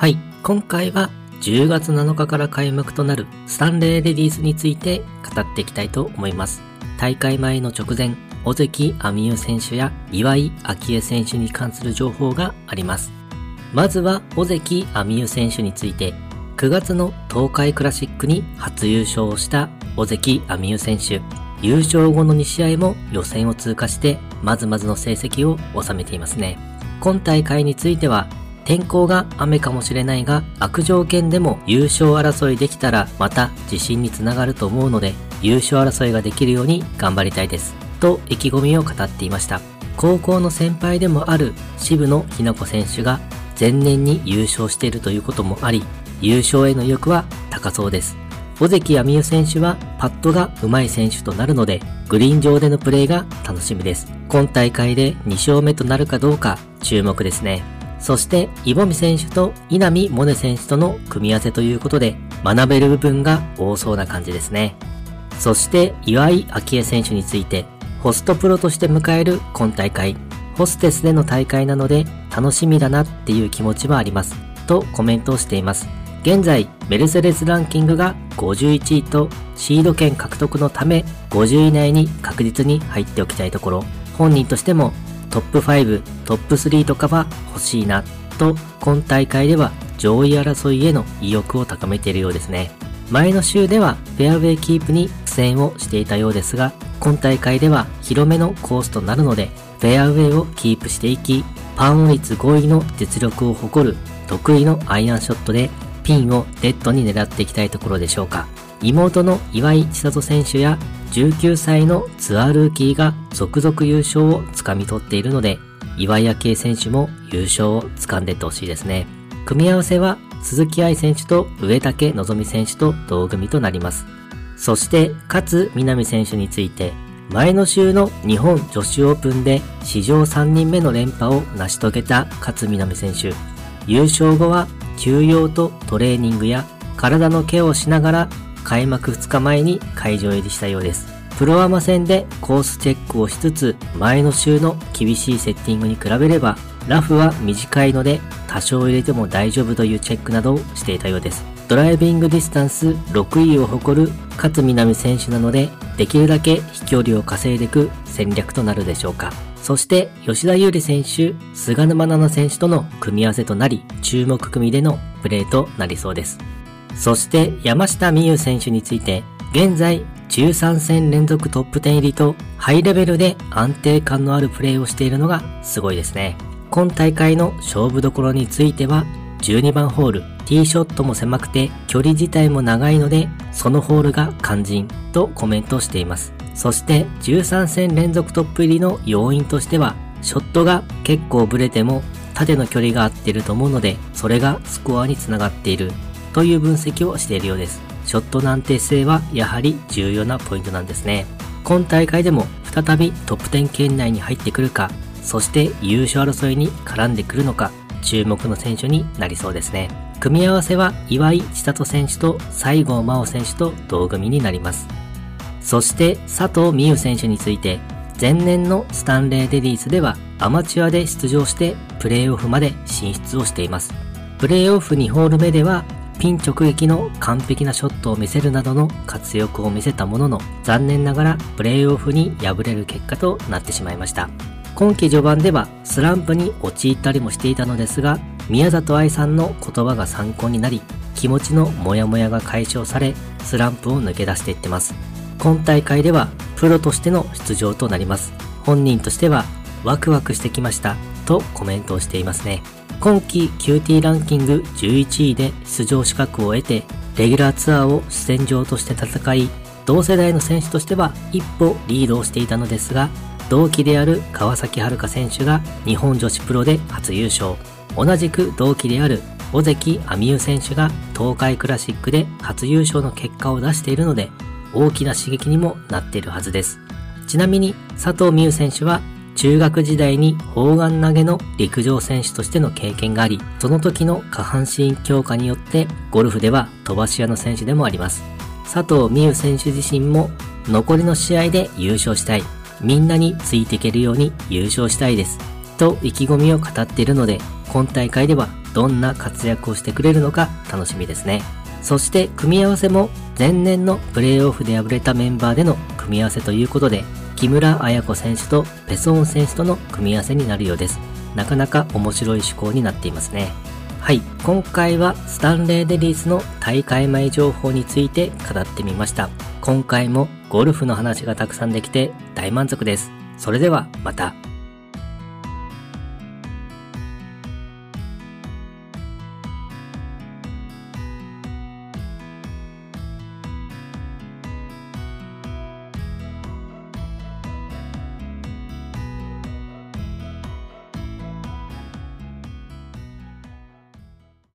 はい、今回は10月7日から開幕となるスタンレーレディースについて語っていきたいと思います。大会前の直前、尾関亜美優選手や岩井明恵選手に関する情報があります。まずは尾関亜美優選手について、9月の東海クラシックに初優勝をした尾関亜美優選手。優勝後の2試合も予選を通過してまずまずの成績を収めていますね。今大会については天候が雨かもしれないが悪条件でも優勝争いできたらまた自信につながると思うので優勝争いができるように頑張りたいです。と意気込みを語っていました。高校の先輩でもある渋野日向子選手が前年に優勝しているということもあり、優勝への意欲は高そうです。尾関亜美代選手はパットが上手い選手となるので、グリーン上でのプレーが楽しみです。今大会で2勝目となるかどうか注目ですね。そして、イボミ選手と稲見萌寧選手との組み合わせということで、学べる部分が多そうな感じですね。そして、岩井明恵選手について、ホストプロとして迎える今大会、ホステスでの大会なので楽しみだなっていう気持ちはあります。とコメントをしています。現在、メルセデスランキングが51位とシード権獲得のため50位以内に確実に入っておきたいところ、本人としてもトップ5、トップ3とかは欲しいなと今大会では上位争いへの意欲を高めているようですね。前の週ではフェアウェイキープに苦戦をしていたようですが、今大会では広めのコースとなるので、フェアウェイをキープしていき、パン率5位の実力を誇る得意のアイアンショットでピンをデッドに狙っていきたいところでしょうか。妹の岩井千里選手や19歳のツアールーキーが続々優勝をつかみ取っているので、岩井明選手も優勝を掴んでってほしいですね。組み合わせは鈴木愛選手と上竹希選手と同組となります。そして、勝南選手について、前の週の日本女子オープンで史上3人目の連覇を成し遂げた勝南選手。優勝後は休養とトレーニングや体のケアをしながら開幕2日前に会場入りしたようです。プロアマ戦でコースチェックをしつつ、前の週の厳しいセッティングに比べれば、ラフは短いので多少入れても大丈夫というチェックなどをしていたようです。ドライビングディスタンス6位を誇る勝南選手なので、できるだけ飛距離を稼いでいく戦略となるでしょうか。そして吉田優里選手、菅沼奈々選手との組み合わせとなり、注目組でのプレーとなりそうです。そして山下美優選手について、現在13戦連続トップ10入りとハイレベルで安定感のあるプレーをしているのがすごいですね。今大会の勝負どころについては、12番ホール、ティーショットも狭くて距離自体も長いので、そのホールが肝心とコメントしています。そして13戦連続トップ入りの要因としては、ショットが結構ブレても縦の距離が合ってると思うので、それがスコアにつながっているという分析をしているようです。ショットの安定性はやはり重要なポイントなんですね。今大会でも再びトップ10圏内に入ってくるか、そして優勝争いに絡んでくるのか、注目の選手になりそうですね。組み合わせは岩井千里選手と西郷真央選手と同組になります。そして佐藤美優選手について、前年のスタンレーレディースではアマチュアで出場してプレーオフまで進出をしています。プレーオフ2ホール目ではピン直撃の完璧なショットを見せるなどの活躍を見せたものの、残念ながらプレーオフに敗れる結果となってしまいました。今季序盤ではスランプに陥ったりもしていたのですが、宮里愛さんの言葉が参考になり、気持ちのモヤモヤが解消され、スランプを抜け出していってます。今大会ではプロとしての出場となります。本人としてはワクワクしてきましたとコメントをしていますね。今季 QT ランキング11位で出場資格を得て、レギュラーツアーを主戦場として戦い、同世代の選手としては一歩リードをしていたのですが、同期である川崎春花選手が日本女子プロで初優勝。同じく同期である尾関亜美優選手が東海クラシックで初優勝の結果を出しているので、大きな刺激にもなっているはずです。ちなみに佐藤美優選手は中学時代に砲丸投げの陸上選手としての経験があり、その時の下半身強化によってゴルフでは飛ばし屋の選手でもあります。佐藤美優選手自身も残りの試合で優勝したい。みんなについていけるように優勝したいです。と意気込みを語っているので、今大会ではどんな活躍をしてくれるのか楽しみですね。そして組み合わせも前年のプレーオフで敗れたメンバーでの組み合わせということで、木村彩子選手とペソーン選手との組み合わせになるようです。なかなか面白い趣向になっていますね。はい、今回はスタンレーデリースの大会前情報について語ってみました。今回もゴルフの話がたくさんできて大満足です。それではまた。